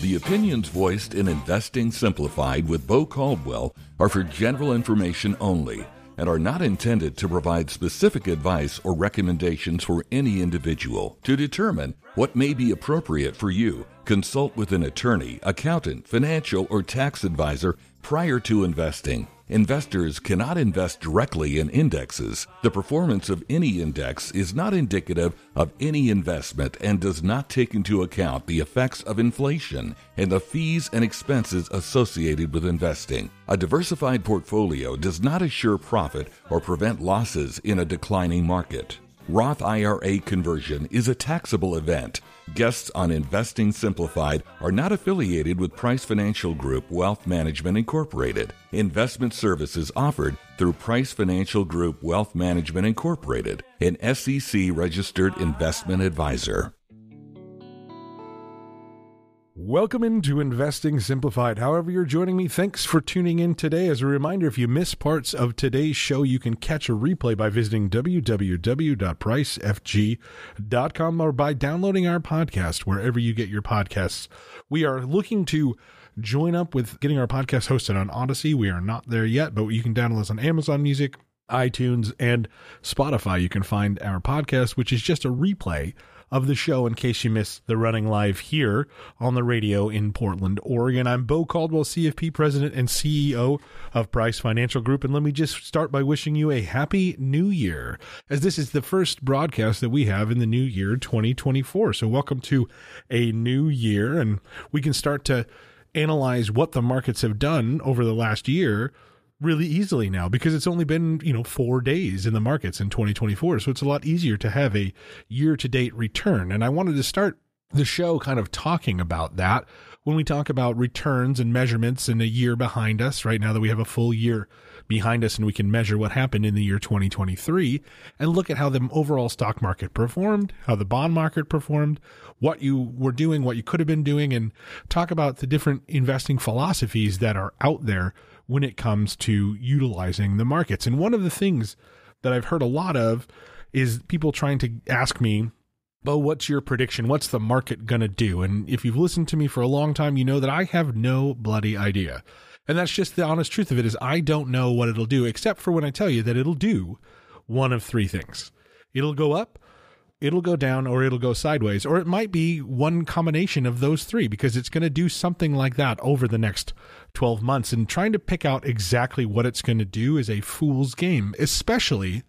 The opinions voiced in Investing Simplified with Bo Caldwell are for general information only and are not intended to provide specific advice or recommendations for any individual. To determine what may be appropriate for you, consult with an attorney, accountant, financial, or tax advisor prior to investing. Investors cannot invest directly in indexes. The performance of any index is not indicative of any investment and does not take into account the effects of inflation and the fees and expenses associated with investing. A diversified portfolio does not assure profit or prevent losses in a declining market. Roth IRA conversion is a taxable event. Guests on Investing Simplified are not affiliated with Price Financial Group Wealth Management Incorporated. Investment services offered through Price Financial Group Wealth Management Incorporated, an SEC registered investment advisor. Welcome into Investing Simplified. However, you're joining me, thanks for tuning in today. As a reminder, if you miss parts of today's show, you can catch a replay by visiting www.pricefg.com or by downloading our podcast wherever you get your podcasts. We are looking to join up with getting our podcast hosted on Audacy. We are not there yet, but you can download us on Amazon Music, iTunes, and Spotify. You can find our podcast, which is just a replay of the show in case you missed the running live here on the radio in Portland, Oregon. I'm Bo Caldwell, CFP President and CEO of Price Financial Group. And let me just start by wishing you a happy new year, as this is the first broadcast that we have in the new year 2024. So, welcome to a new year, and we can start to analyze what the markets have done over the last year really easily now because it's only been, you know, four days in the markets in 2024. So it's a lot easier to have a year to date return. And I wanted to start the show kind of talking about that when we talk about returns and measurements in a year behind us, right now that we have a full year behind us and we can measure what happened in the year 2023 and look at how the overall stock market performed, how the bond market performed, what you were doing, what you could have been doing, and talk about the different investing philosophies that are out there when it comes to utilizing the markets. And one of the things that I've heard a lot of is people trying to ask me, Bo, what's your prediction? What's the market going to do? And if you've listened to me for a long time, you know that I have no bloody idea. And that's just the honest truth of it is I don't know what it'll do except for when I tell you that it'll do one of three things. It'll go up, it'll go down or it'll go sideways or it might be one combination of those three because it's going to do something like that over the next 12 months. And trying to pick out exactly what it's going to do is a fool's game especially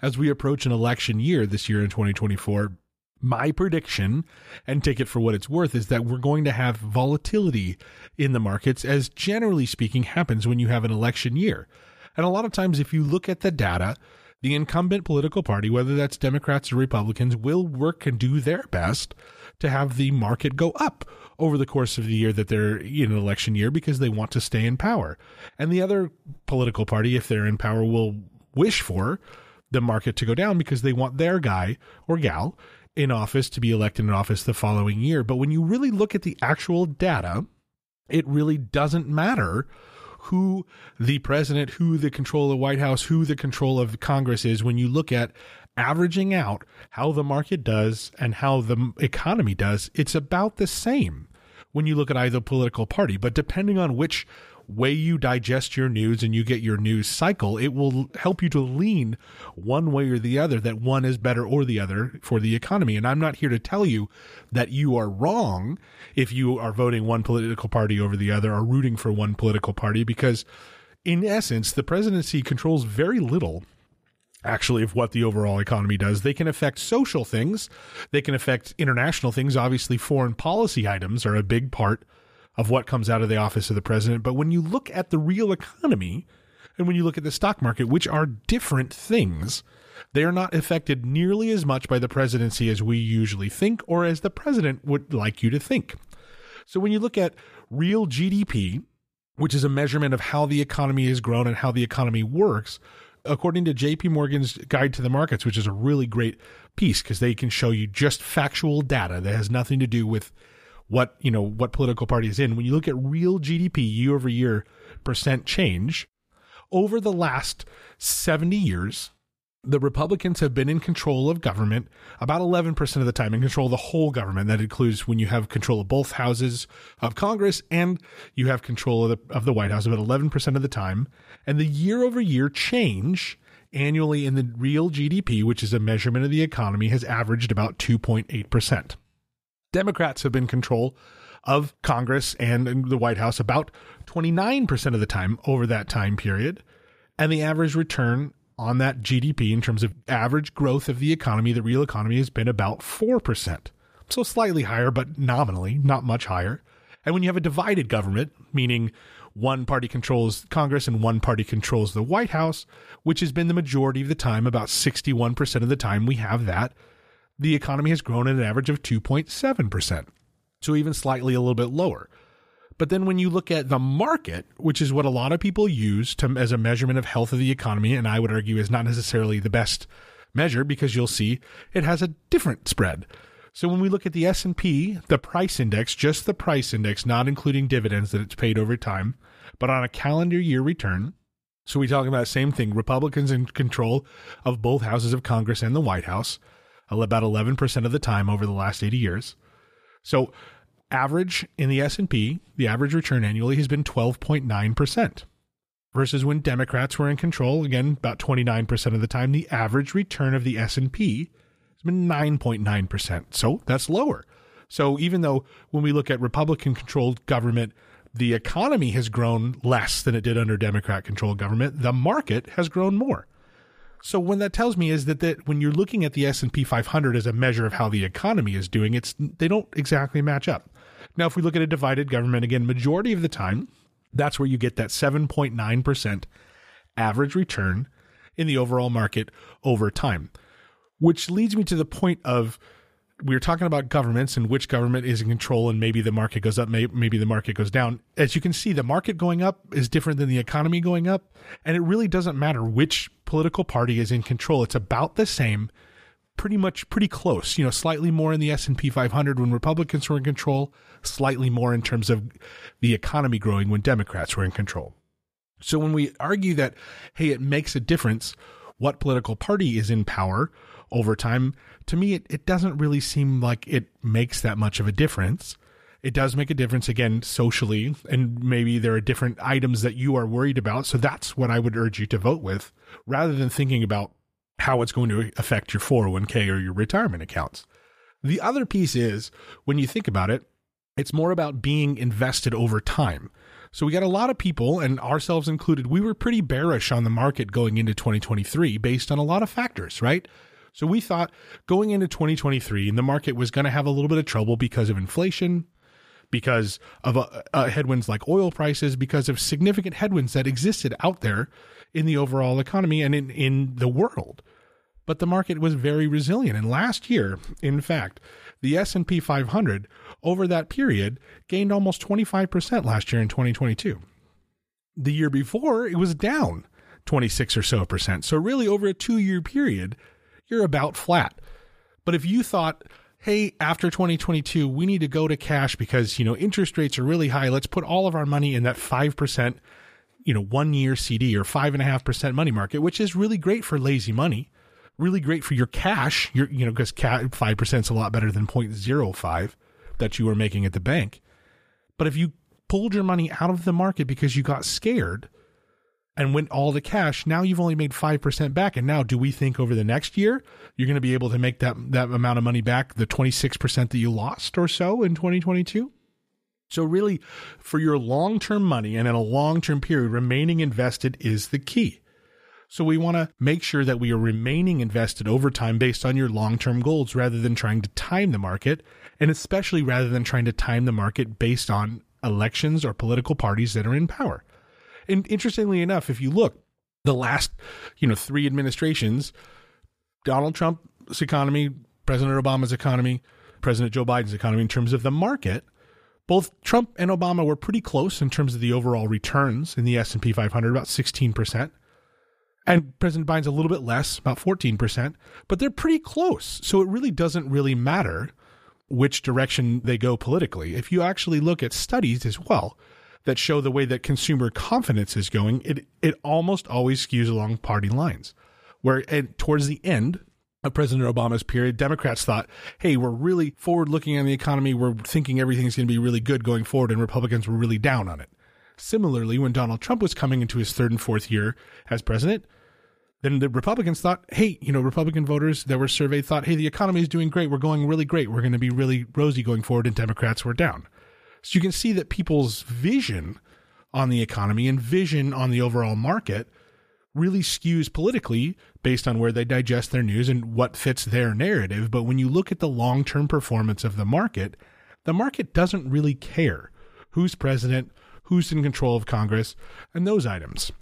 as we approach an election year this year in 2024 my prediction and take it for what it's worth is that we're going to have volatility in the markets as generally speaking happens when you have an election year. And a lot of times if you look at the data the incumbent political party, whether that's Democrats or Republicans, will work and do their best to have the market go up over the course of the year that they're in an election year because they want to stay in power. And the other political party, if they're in power, will wish for the market to go down because they want their guy or gal in office to be elected in office the following year. But when you really look at the actual data, it really doesn't matter who the president, who the control of the White House, who the control of Congress is when you look at averaging out how the market does and how the economy does, it's about the same when you look at either political party. But depending on which way you digest your news and you get your news cycle, it will help you to lean one way or the other that one is better or the other for the economy. And I'm not here to tell you that you are wrong if you are voting one political party over the other or rooting for one political party, because in essence, the presidency controls very little actually of what the overall economy does. They can affect social things. They can affect international things. Obviously, foreign policy items are a big part of what comes out of the office of the president. But when you look at the real economy and when you look at the stock market, which are different things, they are not affected nearly as much by the presidency as we usually think or as the president would like you to think. So when you look at real GDP, which is a measurement of how the economy has grown and how the economy works, according to JP Morgan's Guide to the Markets, which is a really great piece because they can show you just factual data that has nothing to do with what you know what political party is in when you look at real gdp year over year percent change over the last 70 years the Republicans have been in control of government about 11% of the time, in control of the whole government. That includes when you have control of both houses of Congress and you have control of the, of the White House about 11% of the time. And the year over year change annually in the real GDP, which is a measurement of the economy, has averaged about 2.8%. Democrats have been control of Congress and the White House about 29% of the time over that time period. And the average return on that GDP in terms of average growth of the economy, the real economy has been about 4%. So slightly higher, but nominally not much higher. And when you have a divided government, meaning one party controls Congress and one party controls the White House, which has been the majority of the time, about 61% of the time we have that, the economy has grown at an average of 2.7%. So even slightly a little bit lower. But then when you look at the market, which is what a lot of people use to, as a measurement of health of the economy, and I would argue is not necessarily the best measure because you'll see it has a different spread. So when we look at the S&P, the price index, just the price index, not including dividends that it's paid over time, but on a calendar year return, so we talk about the same thing, Republicans in control of both houses of Congress and the White House Uh, about 11% of the time over the last 80 years. So average in the S&P, the average return annually has been 12.9%. Versus when Democrats were in control, again about 29% of the time, the average return of the S&P has been 9.9%. So that's lower. So even though when we look at Republican controlled government, the economy has grown less than it did under Democrat controlled government, the market has grown more. So what that tells me is that, that when you're looking at the S&P 500 as a measure of how the economy is doing, it's they don't exactly match up. Now, if we look at a divided government again, majority of the time, that's where you get that 7.9% average return in the overall market over time. Which leads me to the point of we are talking about governments and which government is in control and maybe the market goes up maybe the market goes down. As you can see the market going up is different than the economy going up and it really doesn't matter which political party is in control. It's about the same pretty much pretty close. You know slightly more in the S&P 500 when republicans were in control slightly more in terms of the economy growing when democrats were in control. So when we argue that hey it makes a difference what political party is in power over time, to me, it, it doesn't really seem like it makes that much of a difference. It does make a difference again socially, and maybe there are different items that you are worried about. So that's what I would urge you to vote with rather than thinking about how it's going to affect your 401k or your retirement accounts. The other piece is when you think about it, it's more about being invested over time. So we got a lot of people, and ourselves included, we were pretty bearish on the market going into 2023 based on a lot of factors, right? So we thought going into 2023, the market was going to have a little bit of trouble because of inflation, because of uh, uh, headwinds like oil prices, because of significant headwinds that existed out there in the overall economy and in, in the world. But the market was very resilient. And last year, in fact, the S&P 500 over that period gained almost 25% last year in 2022. The year before, it was down 26 or so percent. So really over a 2-year period, you're about flat. But if you thought, hey, after 2022, we need to go to cash because, you know, interest rates are really high. Let's put all of our money in that 5%, you know, one year CD or 5.5% money market, which is really great for lazy money, really great for your cash. Your, you know, because 5% is a lot better than 0.05 that you were making at the bank. But if you pulled your money out of the market because you got scared, and went all the cash, now you've only made 5% back. And now do we think over the next year you're going to be able to make that, that amount of money back, the 26% that you lost or so in 2022? So really for your long-term money and in a long-term period, remaining invested is the key. So we want to make sure that we are remaining invested over time based on your long-term goals rather than trying to time the market and especially rather than trying to time the market based on elections or political parties that are in power. And interestingly enough, if you look, the last, you know, three administrations, Donald Trump's economy, President Obama's economy, President Joe Biden's economy, in terms of the market, both Trump and Obama were pretty close in terms of the overall returns in the S&P 500, about 16%. And President Biden's a little bit less, about 14%, but they're pretty close. So it really doesn't really matter which direction they go politically. If you actually look at studies as well, that show the way that consumer confidence is going, it it almost always skews along party lines. where and towards the end of President Obama's period, Democrats thought, hey, we're really forward looking on the economy. We're thinking everything's going to be really good going forward, and Republicans were really down on it. Similarly, when Donald Trump was coming into his third and fourth year as president, then the Republicans thought, hey, you know, Republican voters that were surveyed thought, hey, the economy is doing great. We're going really great. We're going to be really rosy going forward, and Democrats were down. So you can see that people's vision on the economy and vision on the overall market really skews politically based on where they digest their news and what fits their narrative. But when you look at the long term performance of the market, the market doesn't really care who's president, who's in control of Congress, and those items.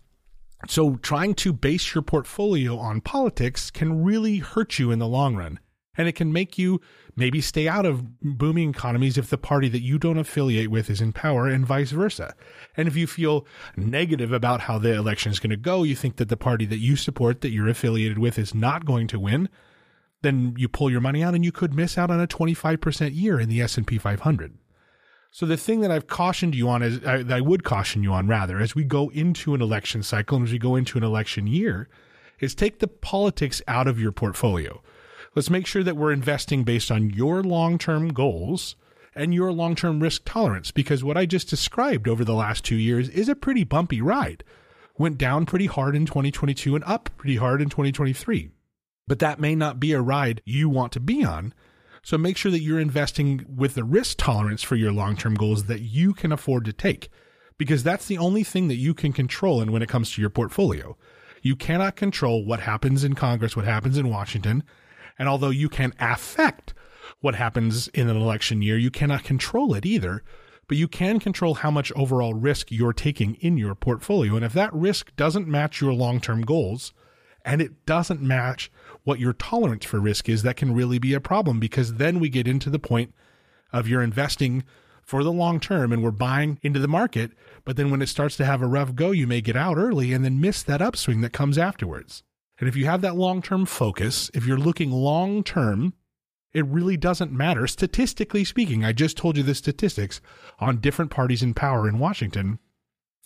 So trying to base your portfolio on politics can really hurt you in the long run. And it can make you maybe stay out of booming economies if the party that you don't affiliate with is in power and vice versa. And if you feel negative about how the election is going to go, you think that the party that you support that you're affiliated with is not going to win, then you pull your money out and you could miss out on a 25% year in the S&P 500. So the thing that I've cautioned you on is I, I would caution you on rather as we go into an election cycle and as we go into an election year is take the politics out of your portfolio. Let's make sure that we're investing based on your long-term goals and your long-term risk tolerance because what I just described over the last 2 years is a pretty bumpy ride. Went down pretty hard in 2022 and up pretty hard in 2023. But that may not be a ride you want to be on so make sure that you're investing with the risk tolerance for your long term goals that you can afford to take, because that's the only thing that you can control. And when it comes to your portfolio, you cannot control what happens in Congress, what happens in Washington. And although you can affect what happens in an election year, you cannot control it either. But you can control how much overall risk you're taking in your portfolio. And if that risk doesn't match your long term goals, and it doesn't match what your tolerance for risk is, that can really be a problem because then we get into the point of you're investing for the long term and we're buying into the market. But then when it starts to have a rough go, you may get out early and then miss that upswing that comes afterwards. And if you have that long term focus, if you're looking long term, it really doesn't matter. Statistically speaking, I just told you the statistics on different parties in power in Washington.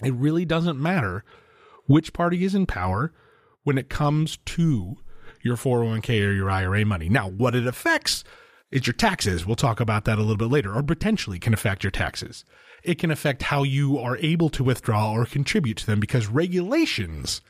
It really doesn't matter which party is in power when it comes to your 401k or your IRA money. Now, what it affects is your taxes. We'll talk about that a little bit later, or potentially can affect your taxes. It can affect how you are able to withdraw or contribute to them because regulations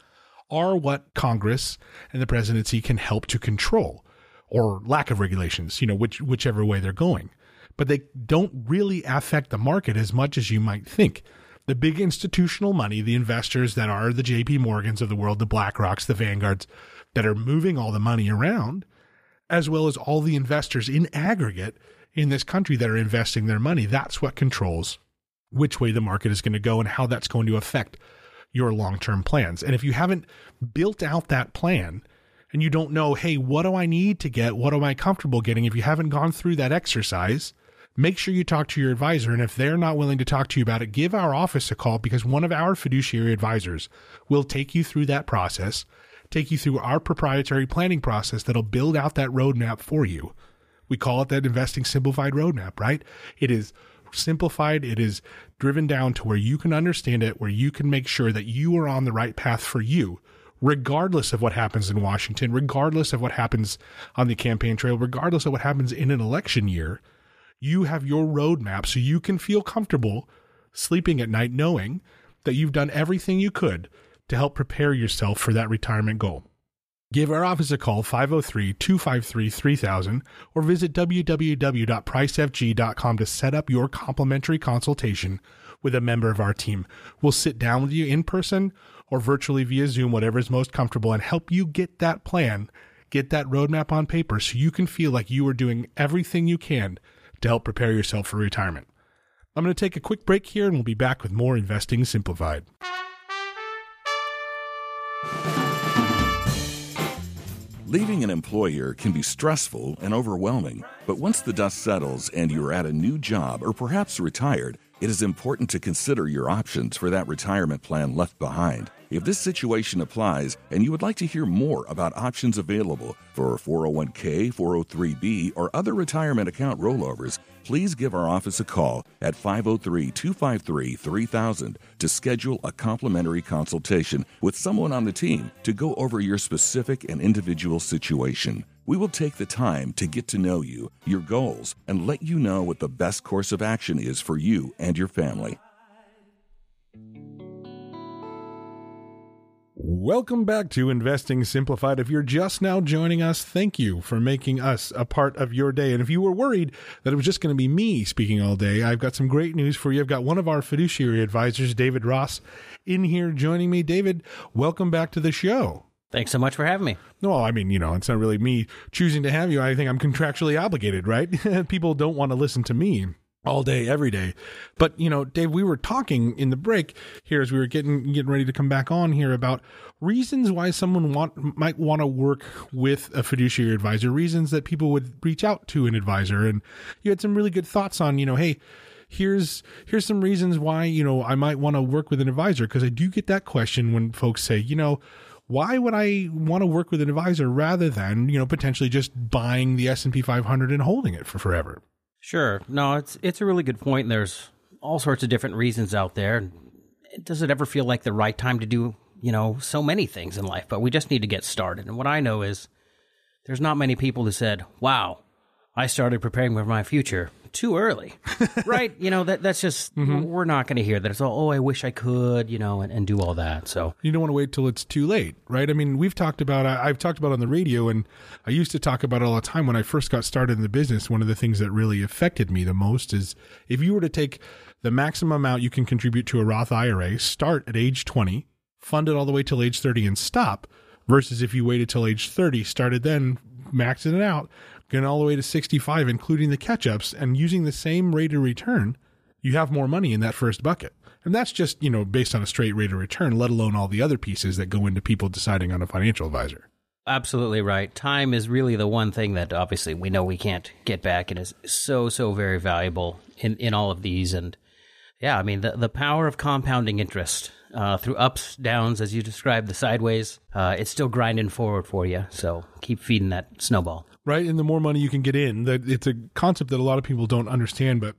are what Congress and the presidency can help to control or lack of regulations, you know, which, whichever way they're going. But they don't really affect the market as much as you might think the big institutional money, the investors that are the JP Morgans of the world, the BlackRocks, the Vanguards that are moving all the money around, as well as all the investors in aggregate in this country that are investing their money. That's what controls which way the market is going to go and how that's going to affect your long term plans. And if you haven't built out that plan, and you don't know, hey, what do I need to get? What am I comfortable getting? If you haven't gone through that exercise, make sure you talk to your advisor. And if they're not willing to talk to you about it, give our office a call because one of our fiduciary advisors will take you through that process, take you through our proprietary planning process that'll build out that roadmap for you. We call it that investing simplified roadmap, right? It is simplified. It is driven down to where you can understand it, where you can make sure that you are on the right path for you, regardless of what happens in Washington, regardless of what happens on the campaign trail, regardless of what happens in an election year you have your roadmap so you can feel comfortable sleeping at night knowing that you've done everything you could to help prepare yourself for that retirement goal. Give our office a call 503 253 3000 or visit www.pricefg.com to set up your complimentary consultation with a member of our team. We'll sit down with you in person or virtually via Zoom, whatever is most comfortable, and help you get that plan, get that roadmap on paper so you can feel like you are doing everything you can to help prepare yourself for retirement. I'm going to take a quick break here and we'll be back with more Investing Simplified. Leaving an employer can be stressful and overwhelming, but once the dust settles and you're at a new job or perhaps retired, it is important to consider your options for that retirement plan left behind. If this situation applies and you would like to hear more about options available for 401k, 403b, or other retirement account rollovers, please give our office a call at 503 253 3000 to schedule a complimentary consultation with someone on the team to go over your specific and individual situation. We will take the time to get to know you, your goals, and let you know what the best course of action is for you and your family. Welcome back to Investing Simplified. If you're just now joining us, thank you for making us a part of your day. And if you were worried that it was just going to be me speaking all day, I've got some great news for you. I've got one of our fiduciary advisors, David Ross, in here joining me. David, welcome back to the show. Thanks so much for having me. No, I mean, you know, it's not really me choosing to have you. I think I'm contractually obligated, right? People don't want to listen to me all day every day. But you know dave we were talking in the break here as we were getting getting ready to come back on here about reasons why someone want might want to work with a fiduciary advisor reasons that people would reach out to an advisor. And you had some really good thoughts on you know hey here's here's some reasons why you know i might want to work with an advisor. Because i do get that question when folks say you know why would I want to work with an advisor rather than, you know, potentially just buying the S&P 500 and holding it for forever? Sure. No, it's it's a really good point. There's all sorts of different reasons out there. Does it ever feel like the right time to do, you know, so many things in life? But we just need to get started. And what I know is there's not many people who said, "Wow, I started preparing for my future too early. right? You know, that that's just mm-hmm. we're not going to hear that. It's all, oh, I wish I could, you know, and, and do all that. So you don't want to wait till it's too late, right? I mean, we've talked about I, I've talked about on the radio, and I used to talk about it all the time when I first got started in the business. One of the things that really affected me the most is if you were to take the maximum amount you can contribute to a Roth IRA, start at age twenty, fund it all the way till age thirty, and stop. Versus if you waited till age 30, started then, maxing it out, going all the way to 65, including the catch ups, and using the same rate of return, you have more money in that first bucket. And that's just, you know, based on a straight rate of return, let alone all the other pieces that go into people deciding on a financial advisor. Absolutely right. Time is really the one thing that obviously we know we can't get back and is so, so very valuable in, in all of these. And yeah, I mean, the, the power of compounding interest uh, through ups, downs, as you described, the sideways, uh, it's still grinding forward for you. So keep feeding that snowball right? And the more money you can get in, that it's a concept that a lot of people don't understand, but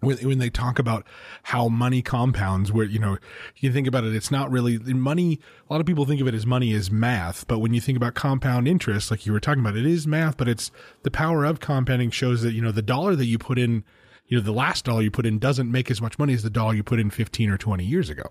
when, when they talk about how money compounds, where, you know, you think about it, it's not really money. A lot of people think of it as money as math, but when you think about compound interest, like you were talking about, it is math, but it's the power of compounding shows that, you know, the dollar that you put in, you know, the last dollar you put in doesn't make as much money as the dollar you put in 15 or 20 years ago.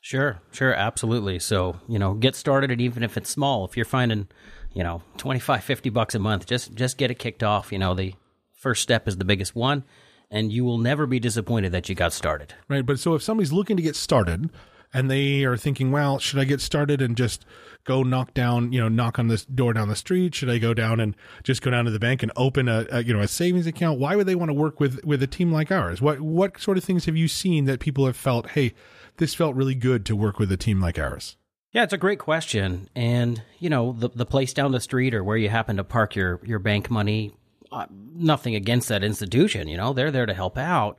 Sure, sure, absolutely. So, you know, get started, and even if it's small, if you're finding you know 25 50 bucks a month. Just just get it kicked off. You know the first step is the biggest one and you will never be disappointed that you got started. Right but so if somebody's looking to get started and they are thinking well should i get started and just go knock down you know knock on this door down the street? Should i go down and just go down to the bank and open a, a you know a savings account? Why would they want to work with with a team like ours? What what sort of things have you seen that people have felt hey this felt really good to work with a team like ours yeah, it's a great question. And, you know, the the place down the street or where you happen to park your your bank money, uh, nothing against that institution, you know, they're there to help out.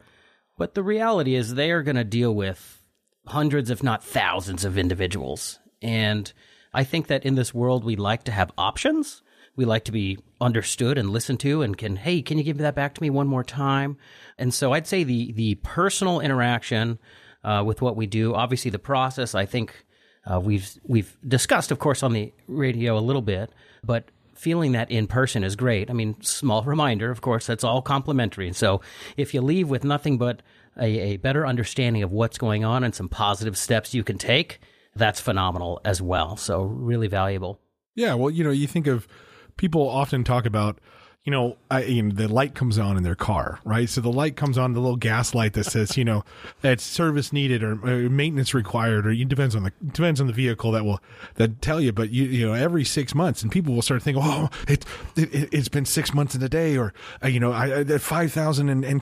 But the reality is they are going to deal with hundreds if not thousands of individuals. And I think that in this world we like to have options. We like to be understood and listened to and can, hey, can you give that back to me one more time? And so I'd say the the personal interaction uh, with what we do, obviously the process, I think uh, we've we've discussed, of course, on the radio a little bit, but feeling that in person is great. I mean, small reminder, of course, that's all complimentary. And so, if you leave with nothing but a, a better understanding of what's going on and some positive steps you can take, that's phenomenal as well. So, really valuable. Yeah, well, you know, you think of people often talk about you know, I, you know, the light comes on in their car, right? So the light comes on, the little gas light that says, you know, that service needed or, or, maintenance required, or it depends on the depends on the vehicle that will that tell you. But you you know, every six months, and people will start thinking, oh, it, it has been six months in a day, or uh, you know, I, I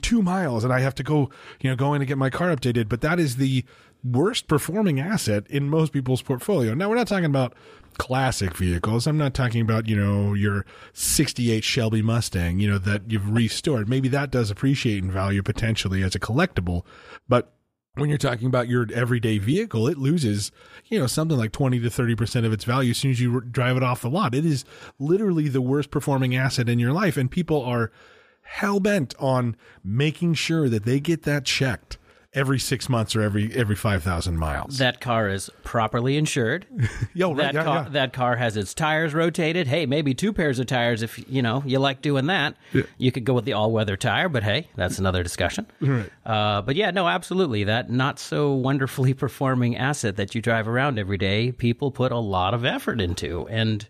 two miles, and I have to go, you know, go in and get my car updated. But that is the worst performing asset in most people's portfolio. Now, we're not talking about classic vehicles. I'm not talking about, you know, your 68 Shelby Mustang, you know, that you've restored. Maybe that does appreciate in value potentially as a collectible, but when you're talking about your everyday vehicle, it loses, you know, something like 20 to 30% of its value as soon as you drive it off the lot. It is literally the worst performing asset in your life. And people are hell bent on making sure that they get that checked every six months or every every five thousand miles. That car is properly insured. Yo, right, that yeah, car yeah. that car has its tires rotated. Hey, maybe two pairs of tires if you know you like doing that. You could go with the all weather tire, but hey, that's another discussion. Right. Uh, but yeah, no, absolutely. That not so wonderfully performing asset that you drive around every day, people put a lot of effort into. And,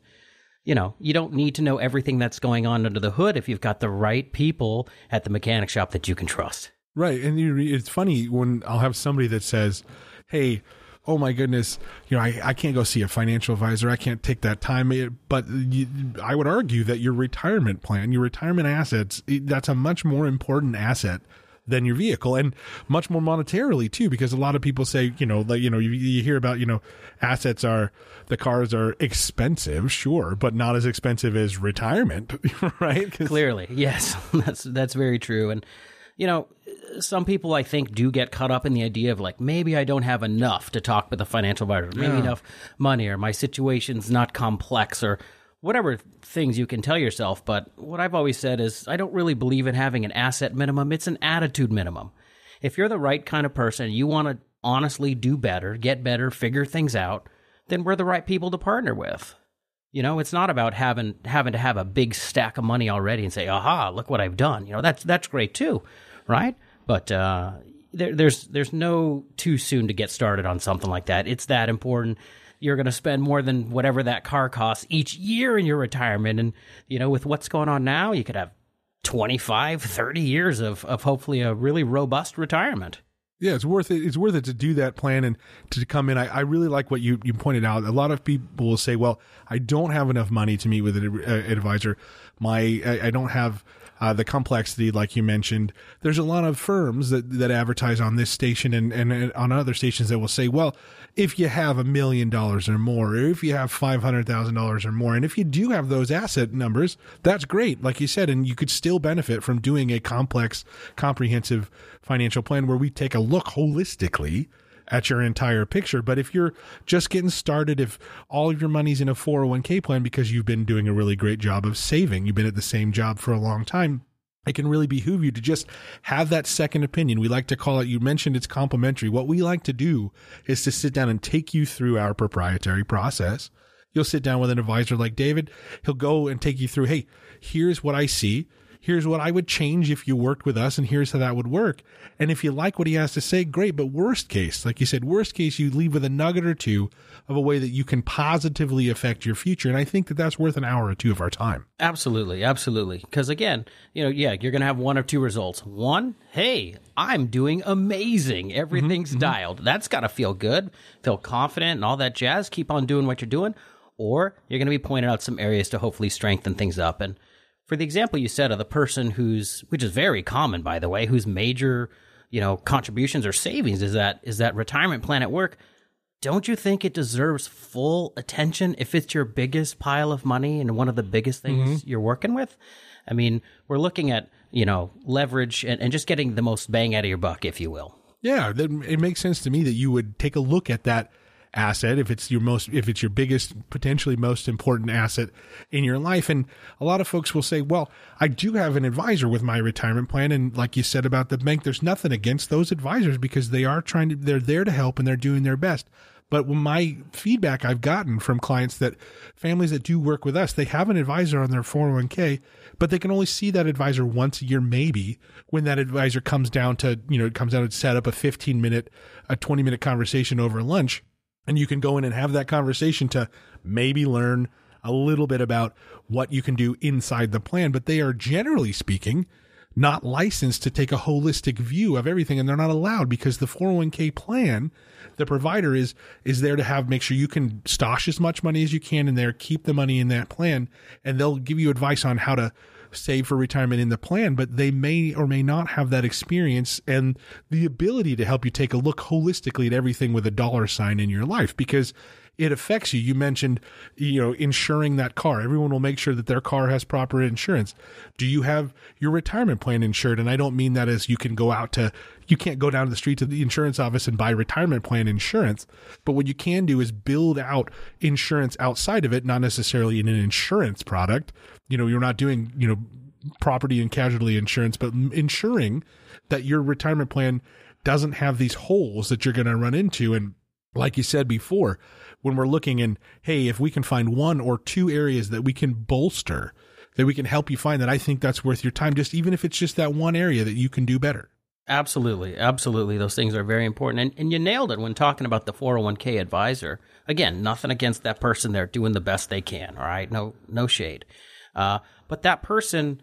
you know, you don't need to know everything that's going on under the hood if you've got the right people at the mechanic shop that you can trust. Right. And you, it's funny when I'll have somebody that says, Hey, oh my goodness, you know, I, I can't go see a financial advisor. I can't take that time. It- But you, I would argue that your retirement plan, your retirement assets, eh, that's a much more important asset than your vehicle and much more monetarily too, because a lot of people say, you know, like, you know, you, you hear about, you know, assets are, the cars are expensive, sure, but not as expensive as retirement, right Clearly, yes, that's that's very true. And you know, some people I think do get caught up in the idea of like maybe I don't have enough to talk with a financial advisor, maybe Yeah. enough money, or my situation's not complex, or whatever things you can tell yourself. But what I've always said is I don't really believe in having an asset minimum. It's an attitude minimum. If you're the right kind of person, you want to honestly do better, get better, figure things out, then we're the right people to partner with. You know, it's not about having having to have a big stack of money already and say, "Aha, look what I've done." You know, that's that's great too, right? But uh, there, there's there's no too soon to get started on something like that. It's that important. You're going to spend more than whatever that car costs each year in your retirement, and you know, with what's going on now, you could have 25, 30 years of of hopefully a really robust retirement. Yeah, it's worth it. It's worth it to do that plan and to come in. I, I really like what you, you pointed out. A lot of people will say, "Well, I don't have enough money to meet with an uh, advisor. My I, I don't have uh, the complexity, like you mentioned." There's a lot of firms that that advertise on this station and, and, and on other stations that will say, "Well, if you have a million dollars or more, or if you have five hundred thousand dollars or more, and if you do have those asset numbers, that's great." Like you said, and you could still benefit from doing a complex, comprehensive financial plan where we take a look holistically at your entire picture. But if you're just getting started, if all of your money's in a 401k plan because you've been doing a really great job of saving, you've been at the same job for a long time, it can really behoove you to just have that second opinion. We like to call it, you mentioned it's complimentary. What we like to do is to sit down and take you through our proprietary process. You'll sit down with an advisor like David. He'll go and take you through, hey, here's what I see. Here's what I would change if you worked with us, and here's how that would work. And if you like what he has to say, great. But worst case, like you said, worst case, you leave with a nugget or two of a way that you can positively affect your future. And I think that that's worth an hour or two of our time. Absolutely, absolutely. Because again, you know, yeah, you're going to have one of two results. One, hey, I'm doing amazing. Everything's mm-hmm, mm-hmm. dialed. That's got to feel good, feel confident, and all that jazz. Keep on doing what you're doing. Or you're going to be pointing out some areas to hopefully strengthen things up. And for the example you said of the person who's, which is very common, by the way, whose major, you know, contributions or savings is that is that retirement plan at work. Don't you think it deserves full attention if it's your biggest pile of money and one of the biggest things mm-hmm. you're working with? I mean, we're looking at, you know, leverage and, and just getting the most bang out of your buck, if you will. Yeah, it makes sense to me that you would take a look at that asset if it's your most if it's your biggest potentially most important asset in your life. And a lot of folks will say well i do have an advisor with my retirement plan. And like you said about the bank there's nothing against those advisors because they are trying to they're there to help and they're doing their best. But when my feedback I've gotten from clients that families that do work with us, they have an advisor on their 401k, but they can only see that advisor once a year, maybe when that advisor comes down to, you know, comes down to set up a 15 minute, a 20 minute conversation over lunch. And you can go in and have that conversation to maybe learn a little bit about what you can do inside the plan. But they are generally speaking, not licensed to take a holistic view of everything and they're not allowed because the 401k plan the provider is is there to have make sure you can stash as much money as you can in there keep the money in that plan and they'll give you advice on how to save for retirement in the plan, but they may or may not have that experience and the ability to help you take a look holistically at everything with a dollar sign in your life because it affects you. You mentioned, you know, insuring that car. Everyone will make sure that their car has proper insurance. Do you have your retirement plan insured? And I don't mean that as you can go out to, you can't go down the street to the insurance office and buy retirement plan insurance. But what you can do is build out insurance outside of it, not necessarily in an insurance product. You know, you're not doing, you know, property and casualty insurance, but ensuring that your retirement plan doesn't have these holes that you're going to run into. And like you said before, when we're looking and hey, if we can find one or two areas that we can bolster, that we can help you find that, I think that's worth your time. Just even if it's just that one area that you can do better. Absolutely, absolutely. Those things are very important, and and you nailed it when talking about the 401k advisor. Again, nothing against that person; they're doing the best they can. All right, no no shade, uh, but that person,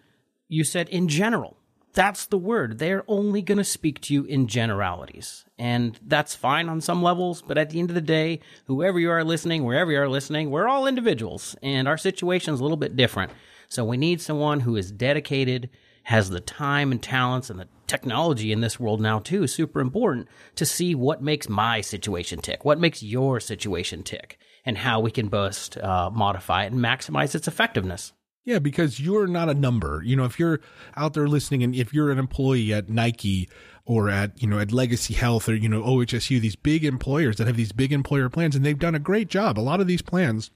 you said in general, that's the word. They're only going to speak to you in generalities. And that's fine on some levels. But at the end of the day, whoever you are listening, wherever you are listening, we're all individuals and our situation is a little bit different. So we need someone who is dedicated, has the time and talents and the technology in this world now too, super important to see what makes my situation tick, what makes your situation tick, and how we can best uh, modify it and maximize its effectiveness. Yeah, because you're not a number. You know, if you're out there listening and if you're an employee at Nike or at, you know, at Legacy Health or, you know, OHSU, these big employers that have these big employer plans and they've done a great job. A lot of these plans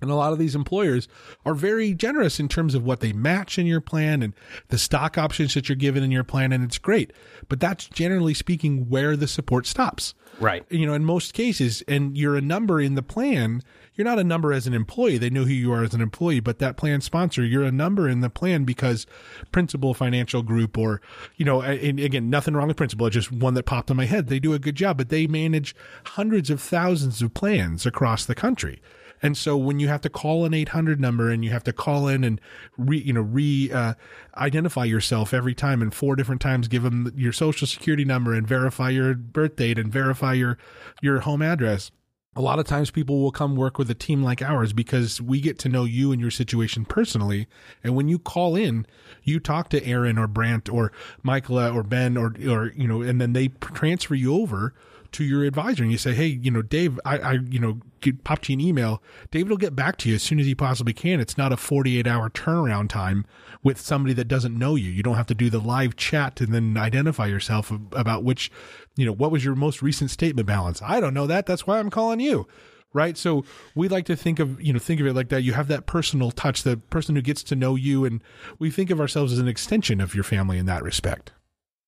and a lot of these employers are very generous in terms of what they match in your plan and the stock options that you're given in your plan. And it's great. But that's generally speaking where the support stops. Right. You know, in most cases, and you're a number in the plan, you're not a number as an employee. They know who you are as an employee, but that plan sponsor, you're a number in the plan because Principal Financial Group or, you know, and again, nothing wrong with Principal, just one that popped in my head. They do a good job, but they manage hundreds of thousands of plans across the country. And so when you have to call an 800 number and you have to call in and re, you know, re, uh, identify yourself every time and four different times, give them your social security number and verify your birth date and verify your, your home address. A lot of times people will come work with a team like ours because we get to know you and your situation personally. And when you call in, you talk to Aaron or Brant or Michaela or Ben or, or, you know, and then they transfer you over to your advisor and you say, Hey, you know, Dave, I, I you know, get, pop you an email. David will get back to you as soon as he possibly can. It's not a 48 hour turnaround time with somebody that doesn't know you. You don't have to do the live chat and then identify yourself about which, you know, what was your most recent statement balance. I don't know that. That's why I'm calling you right so we like to think of you know think of it like that you have that personal touch the person who gets to know you and we think of ourselves as an extension of your family in that respect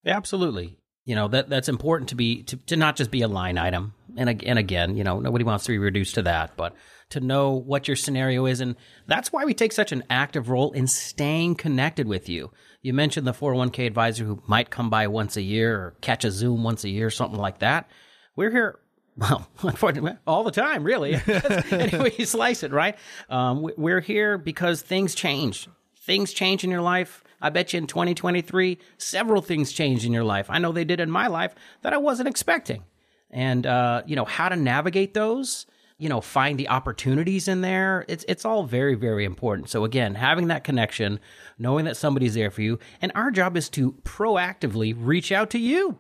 absolutely you know that that's important to be to, to not just be a line item and and again you know nobody wants to be reduced to that but to know what your scenario is and that's why we take such an active role in staying connected with you you mentioned the 401k advisor who might come by once a year or catch a zoom once a year something like that we're here well, unfortunately, all the time, really. anyway, you slice it, right? Um, we're here because things change. Things change in your life. I bet you in 2023, several things changed in your life. I know they did in my life that I wasn't expecting. And, uh, you know, how to navigate those, you know, find the opportunities in there. It's, it's all very, very important. So again, having that connection, knowing that somebody's there for you. And our job is to proactively reach out to you.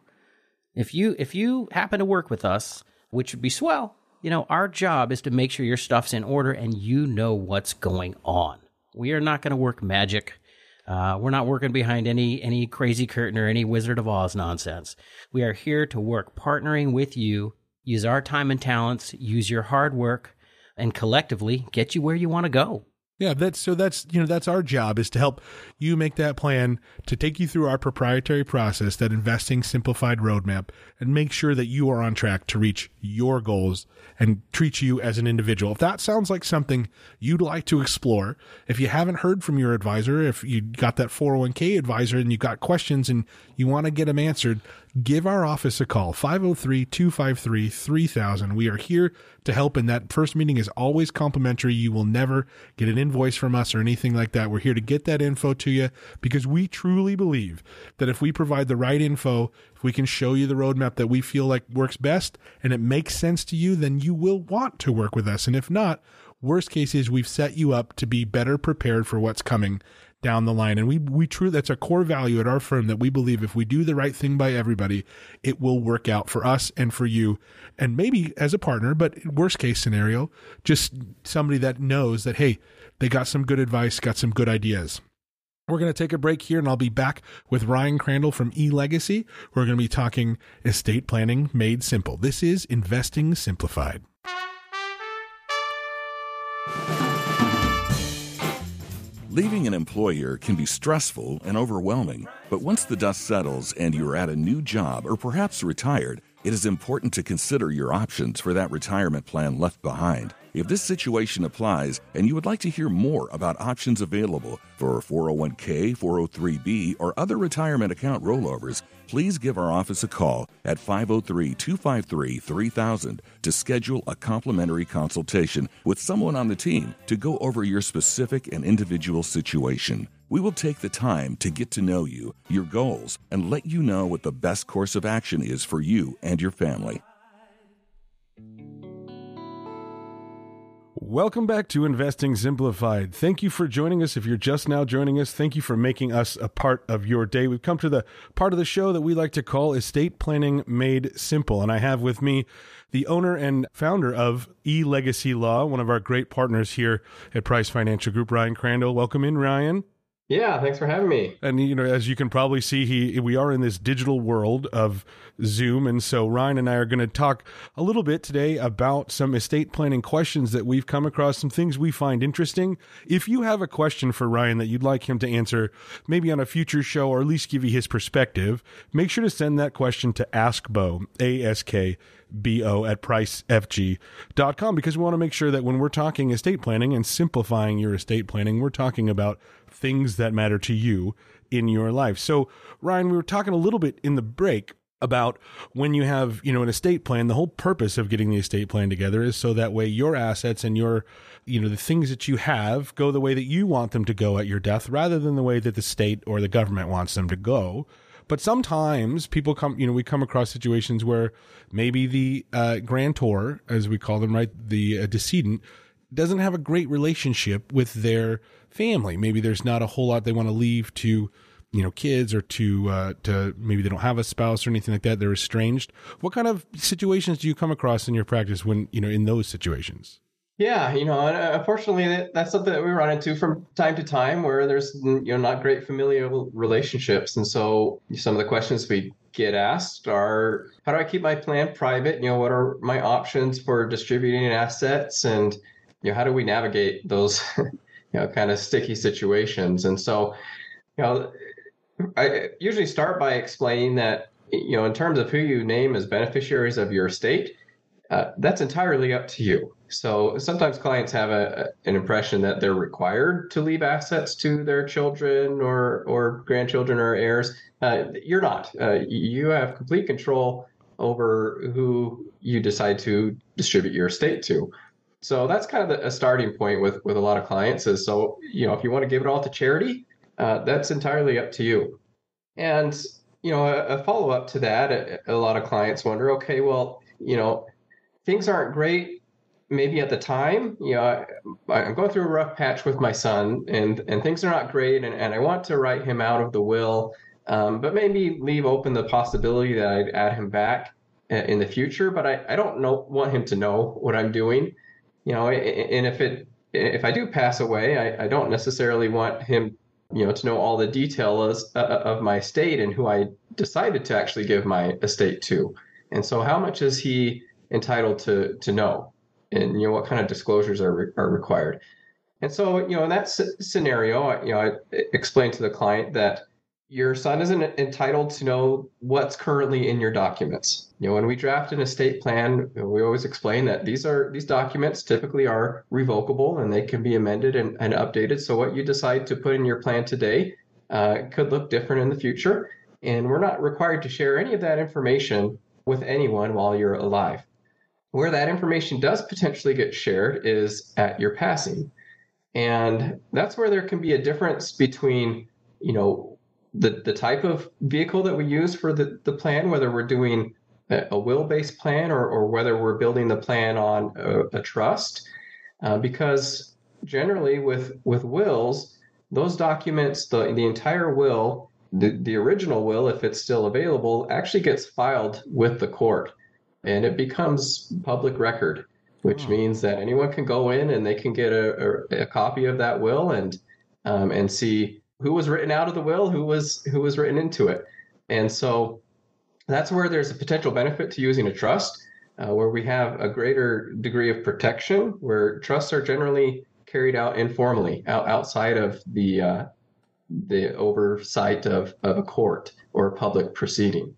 If you, if you happen to work with us, which would be swell, you know, our job is to make sure your stuff's in order and you know what's going on. We are not going to work magic. Uh, we're not working behind any any crazy curtain or any Wizard of Oz nonsense. We are here to work partnering with you, use our time and talents, use your hard work, and collectively get you where you want to go. Yeah, that's so that's you know that's our job is to help you make that plan to take you through our proprietary process, that investing simplified roadmap, and make sure that you are on track to reach your goals and treat you as an individual. If that sounds like something you'd like to explore, if you haven't heard from your advisor, if you got that 401k advisor and you got questions and you want to get them answered, give our office a call 503 253 3000. We are here to help, and that first meeting is always complimentary. You will never get an invoice from us or anything like that. We're here to get that info to you because we truly believe that if we provide the right info, if we can show you the roadmap that we feel like works best and it makes sense to you, then you will want to work with us. And if not, worst case is we've set you up to be better prepared for what's coming down the line. And we, we true, that's a core value at our firm that we believe if we do the right thing by everybody, it will work out for us and for you. And maybe as a partner, but worst case scenario, just somebody that knows that, hey, they got some good advice, got some good ideas. We're going to take a break here and I'll be back with Ryan Crandall from eLegacy. We're going to be talking estate planning made simple. This is Investing Simplified. Leaving an employer can be stressful and overwhelming, but once the dust settles and you're at a new job or perhaps retired, it is important to consider your options for that retirement plan left behind. If this situation applies and you would like to hear more about options available for 401k, 403b, or other retirement account rollovers, please give our office a call at 503 253 3000 to schedule a complimentary consultation with someone on the team to go over your specific and individual situation. We will take the time to get to know you, your goals, and let you know what the best course of action is for you and your family. Welcome back to Investing Simplified. Thank you for joining us. If you're just now joining us, thank you for making us a part of your day. We've come to the part of the show that we like to call Estate Planning Made Simple. And I have with me the owner and founder of E Legacy Law, one of our great partners here at Price Financial Group, Ryan Crandall. Welcome in, Ryan. Yeah, thanks for having me. And you know, as you can probably see, he we are in this digital world of Zoom, and so Ryan and I are going to talk a little bit today about some estate planning questions that we've come across, some things we find interesting. If you have a question for Ryan that you'd like him to answer, maybe on a future show, or at least give you his perspective, make sure to send that question to AskBo, A S K bo at pricefg.com because we want to make sure that when we're talking estate planning and simplifying your estate planning, we're talking about things that matter to you in your life. So, Ryan, we were talking a little bit in the break about when you have, you know, an estate plan, the whole purpose of getting the estate plan together is so that way your assets and your, you know, the things that you have go the way that you want them to go at your death rather than the way that the state or the government wants them to go. But sometimes people come, you know, we come across situations where maybe the uh, grantor, as we call them, right, the uh, decedent, doesn't have a great relationship with their family. Maybe there's not a whole lot they want to leave to, you know, kids or to uh, to maybe they don't have a spouse or anything like that. They're estranged. What kind of situations do you come across in your practice when you know in those situations? Yeah, you know, uh, unfortunately, that's something that we run into from time to time where there's you know not great familial relationships, and so some of the questions we get asked are, how do I keep my plan private? You know, what are my options for distributing assets, and you know, how do we navigate those you know kind of sticky situations? And so, you know, I usually start by explaining that you know in terms of who you name as beneficiaries of your estate, uh, that's entirely up to you. So sometimes clients have a, an impression that they're required to leave assets to their children or or grandchildren or heirs. Uh, you're not. Uh, you have complete control over who you decide to distribute your estate to. So that's kind of a starting point with with a lot of clients. Is so you know if you want to give it all to charity, uh, that's entirely up to you. And you know a, a follow up to that, a, a lot of clients wonder, okay, well you know things aren't great maybe at the time, you know, I, am going through a rough patch with my son, and and things are not great, and, and I want to write him out of the will, um, but maybe leave open the possibility that I'd add him back uh, in the future. But I, I don't know want him to know what I'm doing, you know, and if it if I do pass away, I, I don't necessarily want him, you know, to know all the details uh, of my estate and who I decided to actually give my estate to, and so how much is he entitled to to know? and you know what kind of disclosures are re- are required. And so, you know, in that scenario, you know, I explained to the client that your son isn't entitled to know what's currently in your documents. You know, when we draft an estate plan, we always explain that these are these documents typically are revocable and they can be amended and, and updated. So what you decide to put in your plan today uh, could look different in the future. And we're not required to share any of that information with anyone while you're alive. Where that information does potentially get shared is at your passing. And that's where there can be a difference between, you know, the, the type of vehicle that we use for the, the plan, whether we're doing a, a will based plan or, or whether we're building the plan on a, a trust. Uh, because generally with, with wills, those documents, the, the entire will, the, the original will, if it's still available, actually gets filed with the court and it becomes public record, which oh. means that anyone can go in and they can get a, a, a copy of that will and um, and see who was written out of the will, who was who was written into it. And so that's where there's a potential benefit to using a trust, uh, where we have a greater degree of protection, where trusts are generally carried out informally, out, outside of the uh, the oversight of, of a court or a public proceeding.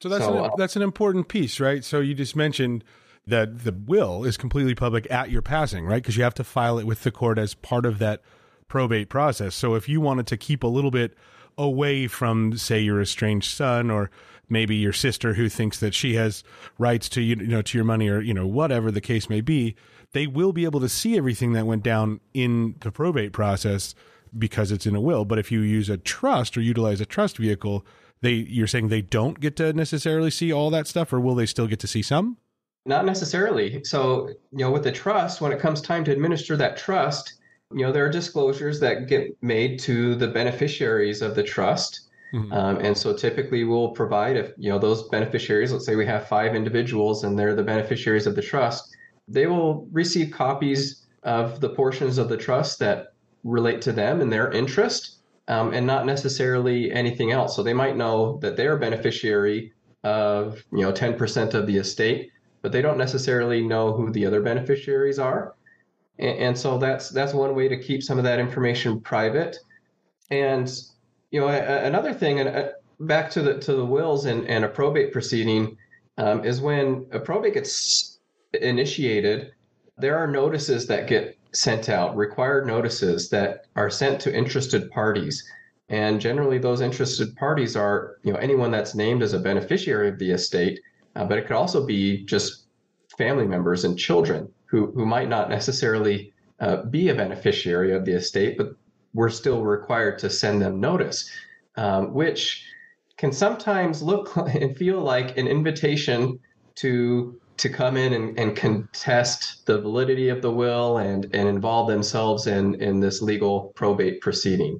So that's so, an, uh, that's an important piece, right? So you just mentioned that the will is completely public at your passing, right? Because you have to file it with the court as part of that probate process. So if you wanted to keep a little bit away from, say, your estranged son or maybe your sister who thinks that she has rights to you, know, to your money or you know whatever the case may be, they will be able to see everything that went down in the probate process because it's in a will. But if you use a trust or utilize a trust vehicle, they you're saying they don't get to necessarily see all that stuff, or will they still get to see some? Not necessarily. So, you know, with the trust, when it comes time to administer that trust, you know, there are disclosures that get made to the beneficiaries of the trust. Mm-hmm. Um, and so typically we'll provide if, you know, those beneficiaries, let's say we have five individuals and they're the beneficiaries of the trust, they will receive copies of the portions of the trust that relate to them and their interest um, and not necessarily anything else. So they might know that they're a beneficiary of, you know, 10% of the estate, but they don't necessarily know who the other beneficiaries are. And, and so that's that's one way to keep some of that information private. And you know, another thing, and uh, back to the to the wills and, and a probate proceeding, um, is when a probate gets initiated, there are notices that get sent out, required notices that are sent to interested parties. And generally, those interested parties are, you know, anyone that's named as a beneficiary of the estate, uh, but it could also be just family members and children who, who might not necessarily uh, be a beneficiary of the estate, but we're still required to send them notice, um, which can sometimes look and feel like an invitation to to come in and, and contest the validity of the will and, and involve themselves in, in this legal probate proceeding.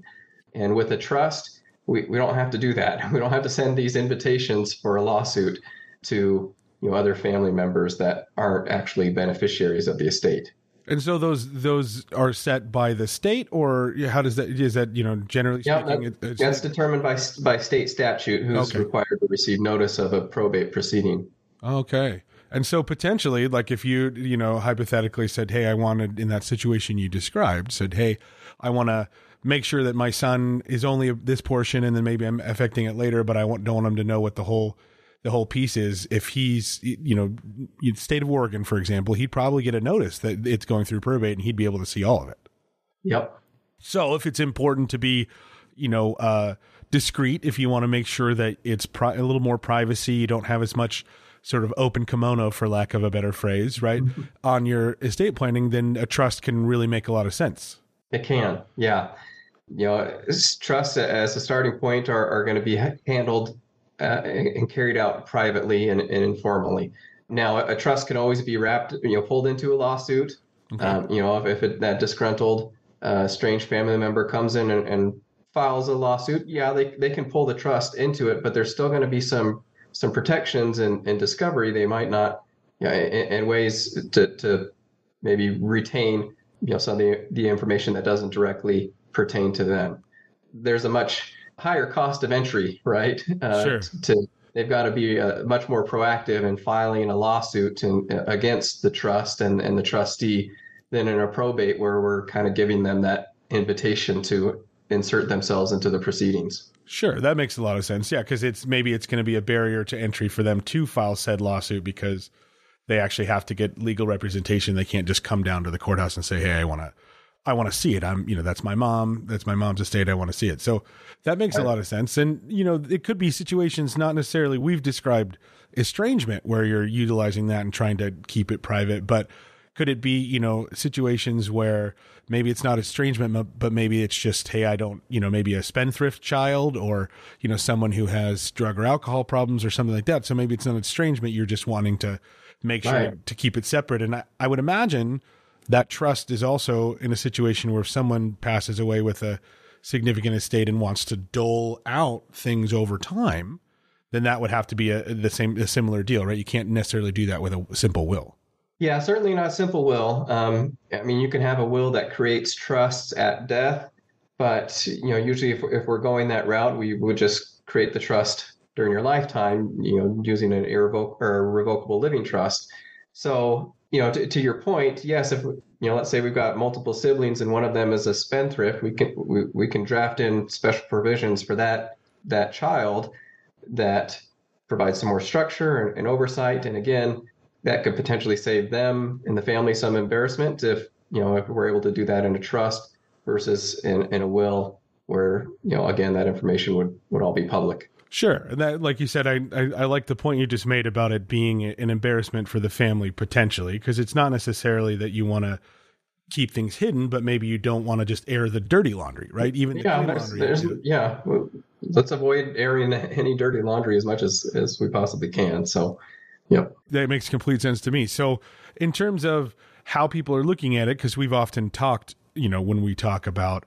And with a trust, we, we don't have to do that. We don't have to send these invitations for a lawsuit to you know other family members that aren't actually beneficiaries of the estate. And so those those are set by the state, or how does that is that you know generally yeah, speaking? That, that's determined by by state statute who's okay. required to receive notice of a probate proceeding. Okay, and so potentially, like if you you know hypothetically said, "Hey, I wanted in that situation you described," said, "Hey, I want to." make sure that my son is only this portion and then maybe I'm affecting it later, but I don't want him to know what the whole the whole piece is if he's you know state of Oregon for example he'd probably get a notice that it's going through probate and he'd be able to see all of it. Yep. So if it's important to be you know uh discreet if you want to make sure that it's pri- a little more privacy you don't have as much sort of open kimono for lack of a better phrase right mm-hmm. on your estate planning then a trust can really make a lot of sense. It can yeah. You know trusts as a starting point are, are going to be handled uh, and carried out privately and, and, informally. Now, a trust can always be wrapped, you know, pulled into a lawsuit. Okay. Um, you know, if, if it, that disgruntled, uh, strange family member comes in and, and, files a lawsuit, yeah, they, they can pull the trust into it, but there's still going to be some some protections and, and discovery. They might not, you know, in, in ways to, to maybe retain, you know, some of the, the information that doesn't directly pertain to them. There's a much higher cost of entry, right? Uh, sure. To they've got to be uh, much more proactive in filing a lawsuit in, uh, against the trust and, and the trustee than in a probate where we're kind of giving them that invitation to insert themselves into the proceedings. Sure, that makes a lot of sense. Yeah, because it's maybe it's going to be a barrier to entry for them to file said lawsuit because they actually have to get legal representation. They can't just come down to the courthouse and say, "Hey, I want to I want to see it. I'm, you know, that's my mom. That's my mom's estate. I want to see it. So that makes a lot of sense. And, you know, it could be situations not necessarily we've described estrangement where you're utilizing that and trying to keep it private, but could it be, you know, situations where maybe it's not estrangement, but maybe it's just, hey, I don't, you know, maybe a spendthrift child or, you know, someone who has drug or alcohol problems or something like that. So maybe it's not estrangement. You're just wanting to make sure right. to keep it separate. And I, I would imagine that trust is also in a situation where if someone passes away with a significant estate and wants to dole out things over time, then that would have to be a the same a similar deal, right? You can't necessarily do that with a simple will. Yeah, certainly not simple will. Um, I mean, you can have a will that creates trusts at death, but you know, usually if, if we're going that route, we would just create the trust during your lifetime, you know, using an irrevocable or revocable living trust. So, you know, to, to your point, yes, if you know, let's say we've got multiple siblings and one of them is a spendthrift, we can we, we can draft in special provisions for that that child that provides some more structure and, and oversight. And again, that could potentially save them and the family some embarrassment if you know if we're able to do that in a trust versus in, in a will where you know again that information would would all be public Sure, and that, like you said, I, I, I like the point you just made about it being an embarrassment for the family potentially, because it's not necessarily that you want to keep things hidden, but maybe you don't want to just air the dirty laundry, right? Even yeah, the there's, there's, yeah. Let's avoid airing any dirty laundry as much as as we possibly can. So, yeah, that makes complete sense to me. So, in terms of how people are looking at it, because we've often talked, you know, when we talk about